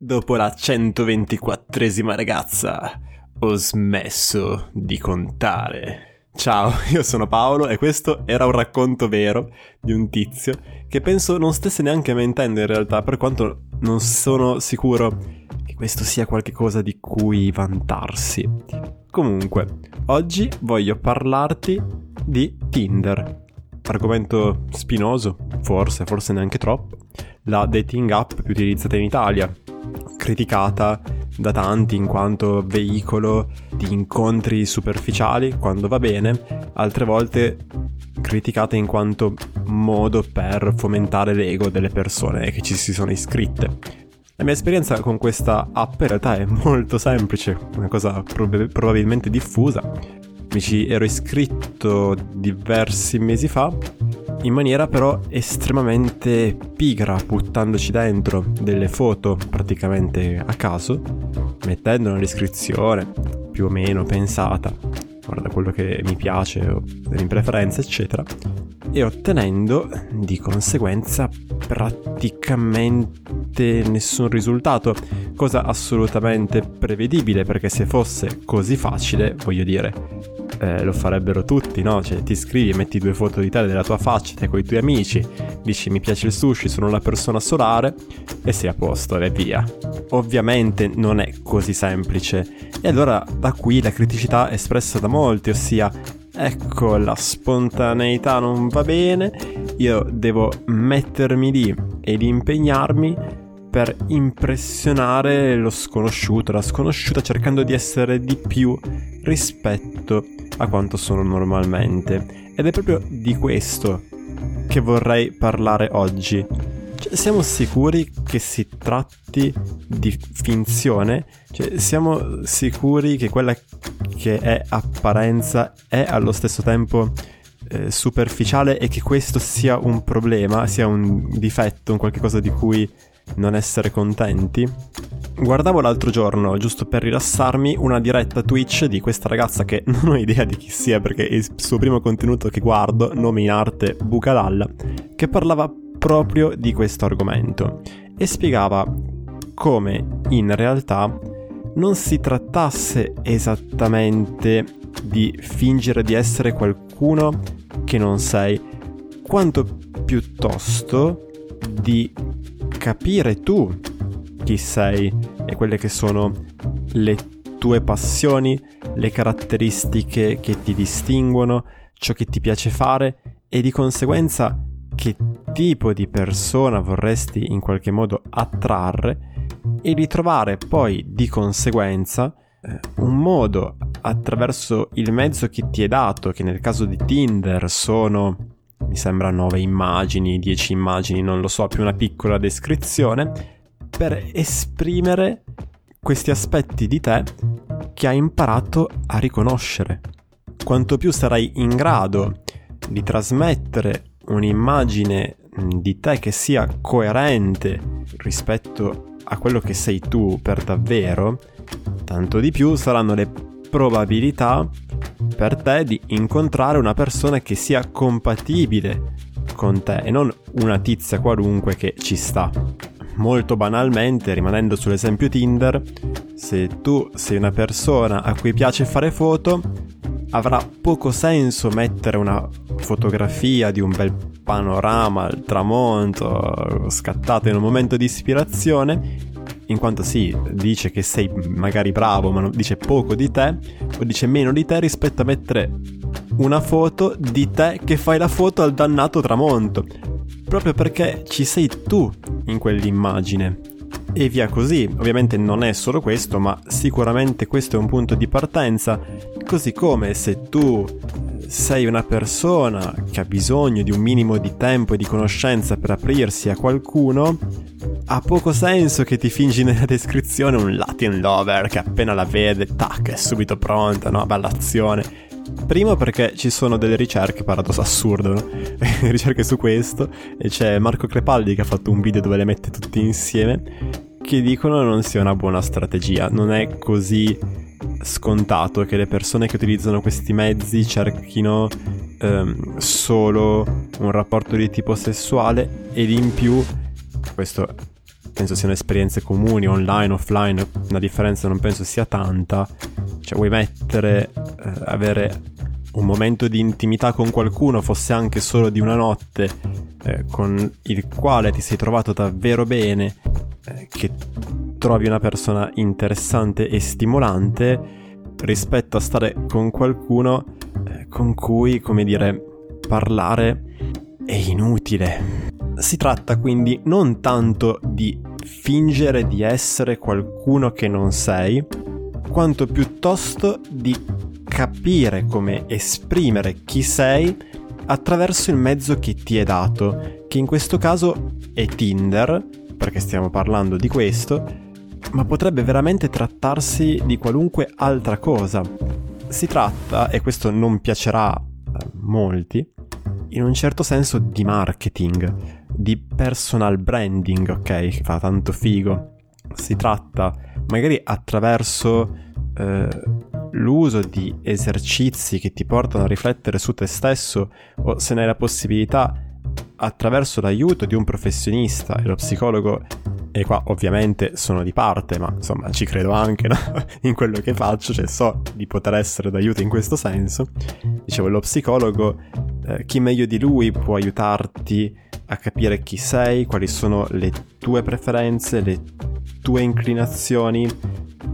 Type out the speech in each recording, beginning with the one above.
Dopo la 124esima ragazza, ho smesso di contare. Ciao, io sono Paolo e questo era un racconto vero di un tizio che penso non stesse neanche mentendo in realtà, per quanto non sono sicuro che questo sia qualcosa di cui vantarsi. Comunque, oggi voglio parlarti di Tinder. Argomento spinoso, forse, forse neanche troppo. La dating app più utilizzata in Italia, criticata da tanti in quanto veicolo di incontri superficiali quando va bene, altre volte criticata in quanto modo per fomentare l'ego delle persone che ci si sono iscritte. La mia esperienza con questa app in realtà è molto semplice, una cosa prob- probabilmente diffusa. Mi ci ero iscritto diversi mesi fa in maniera però estremamente pigra, buttandoci dentro delle foto praticamente a caso, mettendo una descrizione più o meno pensata, guarda quello che mi piace o le mie preferenze, eccetera, e ottenendo di conseguenza praticamente nessun risultato, cosa assolutamente prevedibile perché se fosse così facile, voglio dire, eh, lo farebbero tutti, no? Cioè ti scrivi, metti due foto di te della tua faccia, te con i tuoi amici, dici mi piace il sushi, sono una persona solare e sei a posto e via. Ovviamente non è così semplice e allora da qui la criticità espressa da molti, ossia ecco la spontaneità non va bene, io devo mettermi lì ed impegnarmi per impressionare lo sconosciuto, la sconosciuta cercando di essere di più rispetto a quanto sono normalmente. Ed è proprio di questo che vorrei parlare oggi. Cioè, siamo sicuri che si tratti di finzione? Cioè, siamo sicuri che quella che è apparenza è allo stesso tempo eh, superficiale e che questo sia un problema, sia un difetto, un qualcosa di cui non essere contenti? Guardavo l'altro giorno, giusto per rilassarmi, una diretta Twitch di questa ragazza che non ho idea di chi sia perché è il suo primo contenuto che guardo, nome in arte Bucalalla, che parlava proprio di questo argomento e spiegava come in realtà non si trattasse esattamente di fingere di essere qualcuno che non sei, quanto piuttosto di capire tu chi sei e quelle che sono le tue passioni, le caratteristiche che ti distinguono, ciò che ti piace fare e di conseguenza che tipo di persona vorresti in qualche modo attrarre e ritrovare poi di conseguenza eh, un modo attraverso il mezzo che ti è dato, che nel caso di Tinder sono mi sembra 9 immagini, 10 immagini, non lo so, più una piccola descrizione, per esprimere questi aspetti di te che hai imparato a riconoscere. Quanto più sarai in grado di trasmettere un'immagine di te che sia coerente rispetto a quello che sei tu per davvero, tanto di più saranno le probabilità per te di incontrare una persona che sia compatibile con te e non una tizia qualunque che ci sta. Molto banalmente, rimanendo sull'esempio Tinder, se tu sei una persona a cui piace fare foto, avrà poco senso mettere una fotografia di un bel panorama al tramonto scattato in un momento di ispirazione in quanto sì, dice che sei magari bravo, ma dice poco di te, o dice meno di te rispetto a mettere una foto di te che fai la foto al dannato tramonto, proprio perché ci sei tu in quell'immagine. E via così, ovviamente non è solo questo, ma sicuramente questo è un punto di partenza, così come se tu sei una persona che ha bisogno di un minimo di tempo e di conoscenza per aprirsi a qualcuno, ha poco senso che ti fingi nella descrizione un Latin lover che appena la vede, tac, è subito pronta, no? Bella azione. Primo perché ci sono delle ricerche, paradosso assurdo, no? ricerche su questo, e c'è Marco Crepaldi che ha fatto un video dove le mette tutte insieme, che dicono non sia una buona strategia. Non è così scontato che le persone che utilizzano questi mezzi cerchino ehm, solo un rapporto di tipo sessuale ed in più, questo penso siano esperienze comuni, online, offline, la differenza non penso sia tanta. Cioè vuoi mettere, eh, avere un momento di intimità con qualcuno, fosse anche solo di una notte, eh, con il quale ti sei trovato davvero bene, eh, che trovi una persona interessante e stimolante, rispetto a stare con qualcuno eh, con cui, come dire, parlare è inutile. Si tratta quindi non tanto di fingere di essere qualcuno che non sei, quanto piuttosto di capire come esprimere chi sei attraverso il mezzo che ti è dato, che in questo caso è Tinder, perché stiamo parlando di questo, ma potrebbe veramente trattarsi di qualunque altra cosa. Si tratta, e questo non piacerà a molti, in un certo senso di marketing, di personal branding, ok? Fa tanto figo. Si tratta magari attraverso eh, l'uso di esercizi che ti portano a riflettere su te stesso o se ne hai la possibilità attraverso l'aiuto di un professionista e lo psicologo e qua ovviamente sono di parte, ma insomma ci credo anche no? in quello che faccio, cioè so di poter essere d'aiuto in questo senso. Dicevo, lo psicologo, eh, chi meglio di lui può aiutarti a capire chi sei, quali sono le tue preferenze, le tue inclinazioni,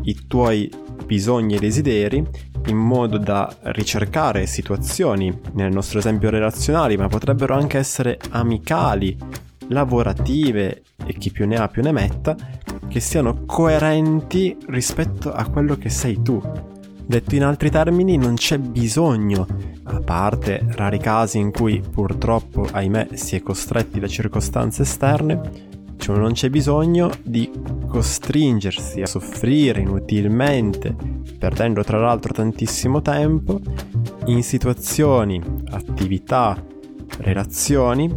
i tuoi bisogni e desideri, in modo da ricercare situazioni, nel nostro esempio relazionali, ma potrebbero anche essere amicali, lavorative e chi più ne ha più ne metta, che siano coerenti rispetto a quello che sei tu. Detto in altri termini, non c'è bisogno, a parte rari casi in cui purtroppo, ahimè, si è costretti da circostanze esterne, cioè non c'è bisogno di costringersi a soffrire inutilmente, perdendo tra l'altro tantissimo tempo, in situazioni, attività, relazioni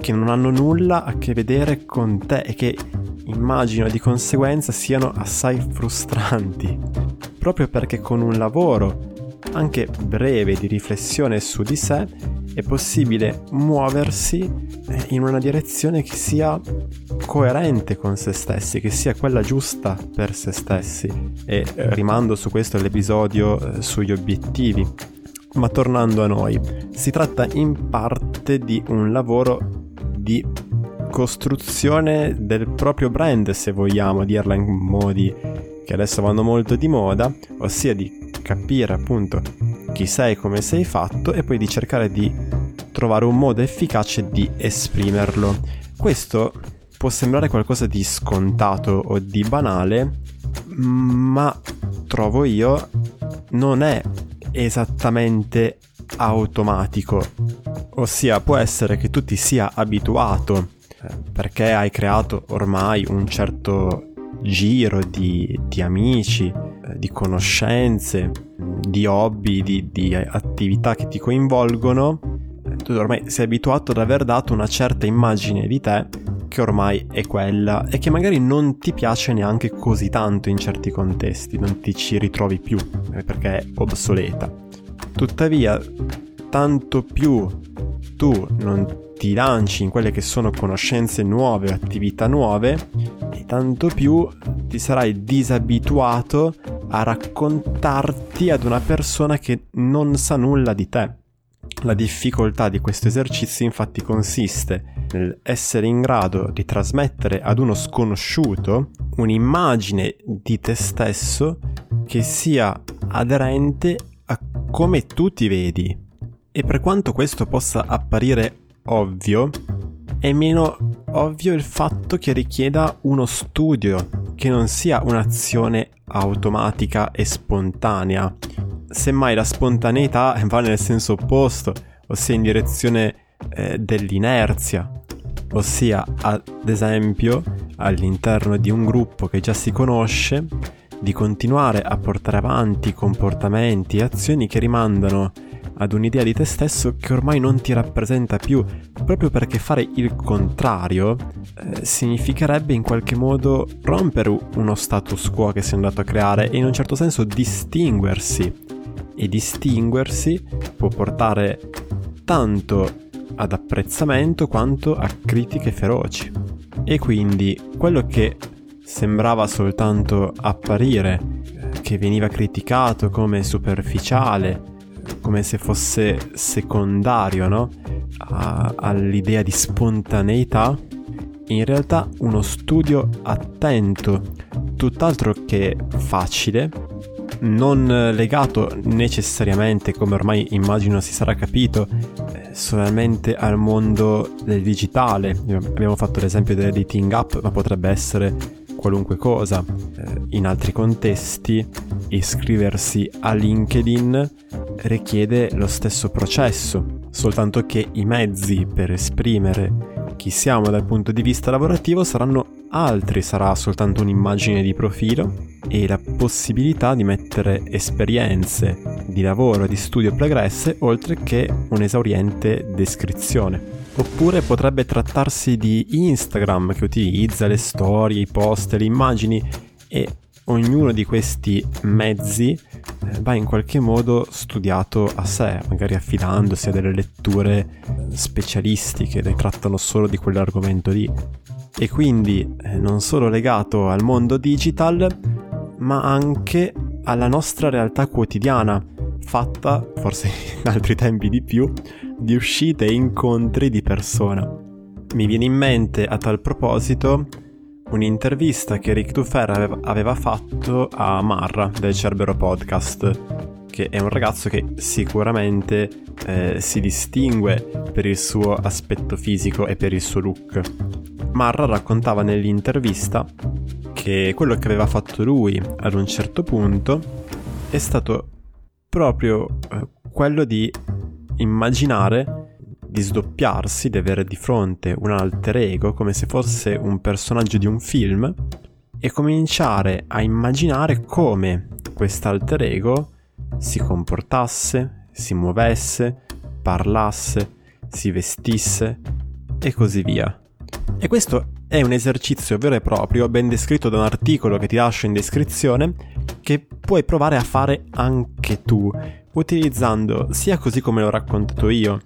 che non hanno nulla a che vedere con te e che immagino di conseguenza siano assai frustranti proprio perché con un lavoro anche breve di riflessione su di sé è possibile muoversi eh, in una direzione che sia coerente con se stessi, che sia quella giusta per se stessi. E eh, rimando su questo l'episodio eh, sugli obiettivi. Ma tornando a noi, si tratta in parte di un lavoro di costruzione del proprio brand, se vogliamo dirla in modi che adesso vanno molto di moda, ossia di capire appunto chi sei, come sei fatto e poi di cercare di trovare un modo efficace di esprimerlo. Questo può sembrare qualcosa di scontato o di banale, ma trovo io non è esattamente automatico. Ossia, può essere che tu ti sia abituato eh, perché hai creato ormai un certo giro di, di amici, eh, di conoscenze, di hobby, di, di attività che ti coinvolgono, eh, tu ormai sei abituato ad aver dato una certa immagine di te che ormai è quella e che magari non ti piace neanche così tanto in certi contesti, non ti ci ritrovi più eh, perché è obsoleta. Tuttavia, tanto più tu non ti lanci in quelle che sono conoscenze nuove, attività nuove, tanto più ti sarai disabituato a raccontarti ad una persona che non sa nulla di te. La difficoltà di questo esercizio infatti consiste nell'essere in grado di trasmettere ad uno sconosciuto un'immagine di te stesso che sia aderente a come tu ti vedi. E per quanto questo possa apparire ovvio, è meno ovvio il fatto che richieda uno studio, che non sia un'azione automatica e spontanea. Semmai la spontaneità va nel senso opposto, ossia in direzione eh, dell'inerzia, ossia ad esempio all'interno di un gruppo che già si conosce, di continuare a portare avanti comportamenti e azioni che rimandano ad un'idea di te stesso che ormai non ti rappresenta più, proprio perché fare il contrario eh, significherebbe in qualche modo rompere uno status quo che si è andato a creare e in un certo senso distinguersi. E distinguersi può portare tanto ad apprezzamento quanto a critiche feroci. E quindi quello che sembrava soltanto apparire, eh, che veniva criticato come superficiale, come se fosse secondario no? A- all'idea di spontaneità, in realtà uno studio attento, tutt'altro che facile, non legato necessariamente, come ormai immagino si sarà capito, eh, solamente al mondo del digitale. Abbiamo fatto l'esempio dell'editing app, ma potrebbe essere qualunque cosa. Eh, in altri contesti, iscriversi a LinkedIn richiede lo stesso processo, soltanto che i mezzi per esprimere chi siamo dal punto di vista lavorativo saranno altri, sarà soltanto un'immagine di profilo e la possibilità di mettere esperienze di lavoro e di studio pregresse oltre che un'esauriente descrizione. Oppure potrebbe trattarsi di Instagram che utilizza le storie, i post, le immagini e ognuno di questi mezzi va in qualche modo studiato a sé, magari affidandosi a delle letture specialistiche che trattano solo di quell'argomento lì. E quindi eh, non solo legato al mondo digital, ma anche alla nostra realtà quotidiana, fatta, forse in altri tempi di più, di uscite e incontri di persona. Mi viene in mente a tal proposito un'intervista che Rick Dufer aveva, fatto a Marra del Cerbero Podcast, che è un ragazzo che sicuramente eh, si distingue per il suo aspetto fisico e per il suo look. Marra raccontava nell'intervista che quello che aveva fatto lui ad un certo punto è stato proprio eh, quello di immaginare di sdoppiarsi, di avere di fronte un alter ego come se fosse un personaggio di un film e cominciare a immaginare come quest'alter ego si comportasse, si muovesse, parlasse, si vestisse e così via. E questo è un esercizio vero e proprio, ben descritto da un articolo che ti lascio in descrizione, che puoi provare a fare anche tu, utilizzando sia così come l'ho raccontato io,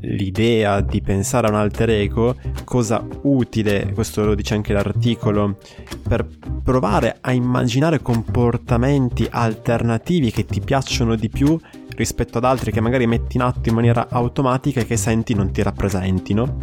l'idea di pensare a un alter ego, cosa utile, questo lo dice anche l'articolo, per provare a immaginare comportamenti alternativi che ti piacciono di più rispetto ad altri che magari metti in atto in maniera automatica e che senti non ti rappresentino.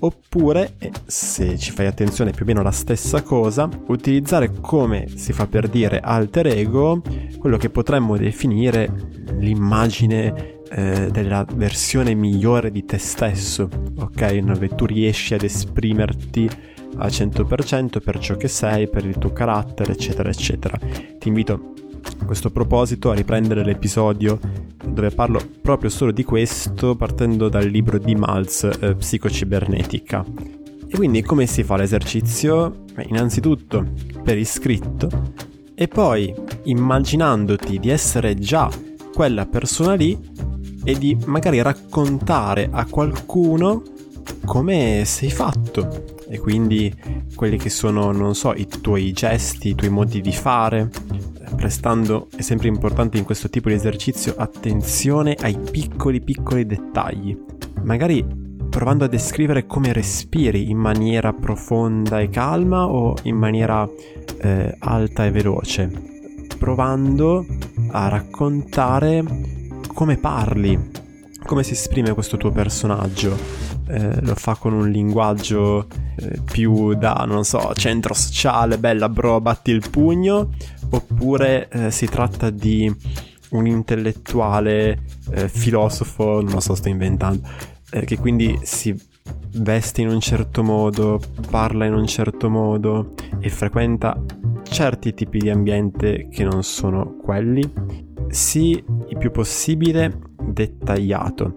Oppure, se ci fai attenzione più o meno la stessa cosa, utilizzare come si fa per dire alter ego quello che potremmo definire l'immagine eh, della versione migliore di te stesso, ok? Dove tu riesci ad esprimerti al 100% per ciò che sei, per il tuo carattere, eccetera, eccetera. Ti invito a questo proposito a riprendere l'episodio dove parlo proprio solo di questo partendo dal libro di Malz, eh, Psicocibernetica. E quindi come si fa l'esercizio? Beh, innanzitutto per iscritto e poi immaginandoti di essere già quella persona lì e di magari raccontare a qualcuno come sei fatto e quindi quelli che sono, non so, i tuoi gesti, i tuoi modi di fare, prestando, è sempre importante in questo tipo di esercizio, attenzione ai piccoli piccoli dettagli. Magari provando a descrivere come respiri in maniera profonda e calma o in maniera eh, alta e veloce. Provando a raccontare come parli, come si esprime questo tuo personaggio. Eh, lo fa con un linguaggio eh, più da, non so, centro sociale, bella bro, batti il pugno, oppure eh, si tratta di un intellettuale, eh, filosofo, non lo so, sto inventando, eh, che quindi si veste in un certo modo, parla in un certo modo e frequenta certi tipi di ambiente che non sono quelli sii il più possibile dettagliato.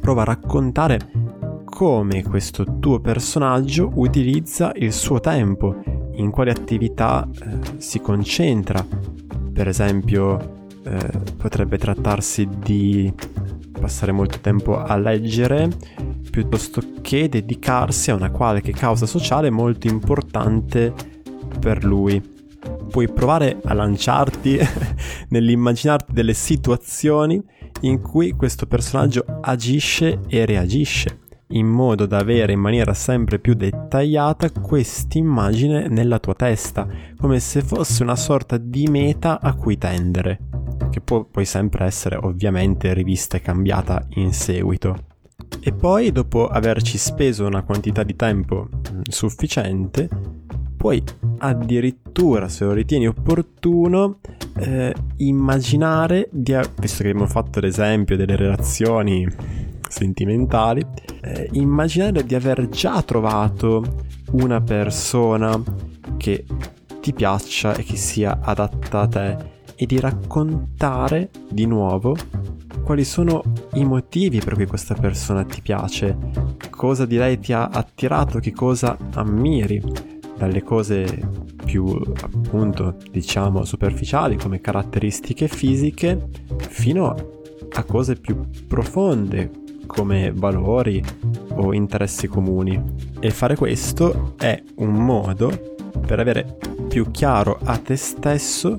Prova a raccontare come questo tuo personaggio utilizza il suo tempo, in quali attività eh, si concentra. Per esempio, eh, potrebbe trattarsi di passare molto tempo a leggere piuttosto che dedicarsi a una qualche causa sociale molto importante per lui puoi provare a lanciarti nell'immaginarti delle situazioni in cui questo personaggio agisce e reagisce. In modo da avere in maniera sempre più dettagliata quest'immagine nella tua testa, come se fosse una sorta di meta a cui tendere, che può poi sempre essere ovviamente rivista e cambiata in seguito. E poi, dopo averci speso una quantità di tempo mm, sufficiente, puoi addirittura, se lo ritieni opportuno, eh, immaginare, di, visto che abbiamo fatto l'esempio delle relazioni sentimentali, eh, immaginare di aver già trovato una persona che ti piaccia e che sia adatta a te e di raccontare di nuovo quali sono i motivi per cui questa persona ti piace, cosa di lei ti ha attirato, che cosa ammiri, dalle cose più appunto diciamo superficiali come caratteristiche fisiche fino a cose più profonde come valori o interessi comuni. E fare questo è un modo per avere più chiaro a te stesso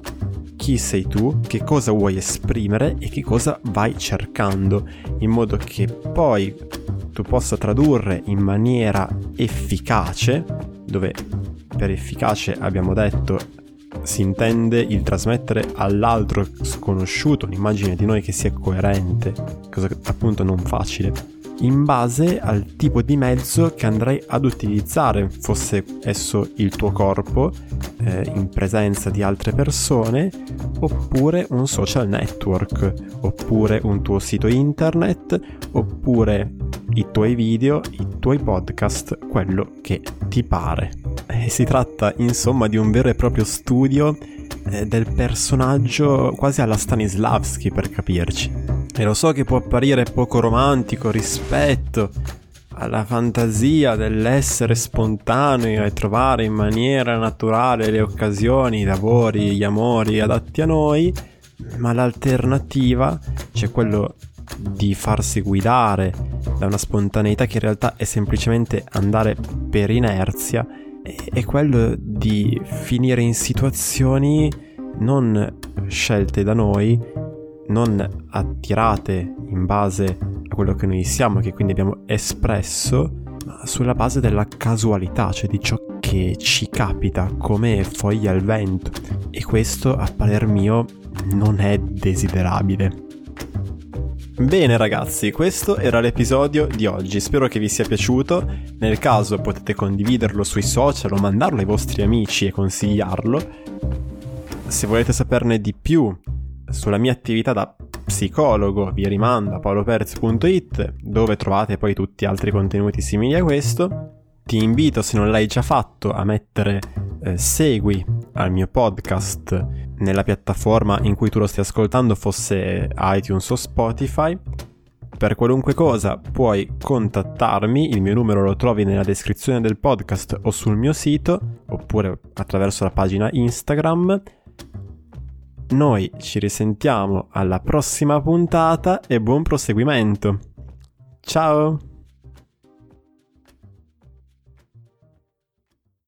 chi sei tu, che cosa vuoi esprimere e che cosa vai cercando, in modo che poi tu possa tradurre in maniera efficace, dove per efficace abbiamo detto si intende il trasmettere all'altro sconosciuto un'immagine di noi che sia coerente, cosa appunto non facile, in base al tipo di mezzo che andrai ad utilizzare, fosse esso il tuo corpo eh, in presenza di altre persone, oppure un social network, oppure un tuo sito internet, oppure i tuoi video, i tuoi podcast, quello che ti pare. E si tratta insomma di un vero e proprio studio eh, del personaggio quasi alla Stanislavski per capirci. E lo so che può apparire poco romantico rispetto alla fantasia dell'essere spontaneo e trovare in maniera naturale le occasioni, i lavori, gli amori adatti a noi, ma l'alternativa, cioè quello di farsi guidare da una spontaneità che in realtà è semplicemente andare per inerzia, è quello di finire in situazioni non scelte da noi, non attirate in base a quello che noi siamo, che quindi abbiamo espresso, ma sulla base della casualità, cioè di ciò che ci capita come foglie al vento. E questo, a parer mio, non è desiderabile. Bene ragazzi, questo era l'episodio di oggi, spero che vi sia piaciuto, nel caso potete condividerlo sui social o mandarlo ai vostri amici e consigliarlo. Se volete saperne di più sulla mia attività da psicologo vi rimando a paoloperz.it dove trovate poi tutti altri contenuti simili a questo. Ti invito, se non l'hai già fatto, a mettere eh, segui al mio podcast nella piattaforma in cui tu lo stai ascoltando, fosse iTunes o Spotify. Per qualunque cosa puoi contattarmi, il mio numero lo trovi nella descrizione del podcast o sul mio sito, oppure attraverso la pagina Instagram. Noi ci risentiamo alla prossima puntata e buon proseguimento. Ciao!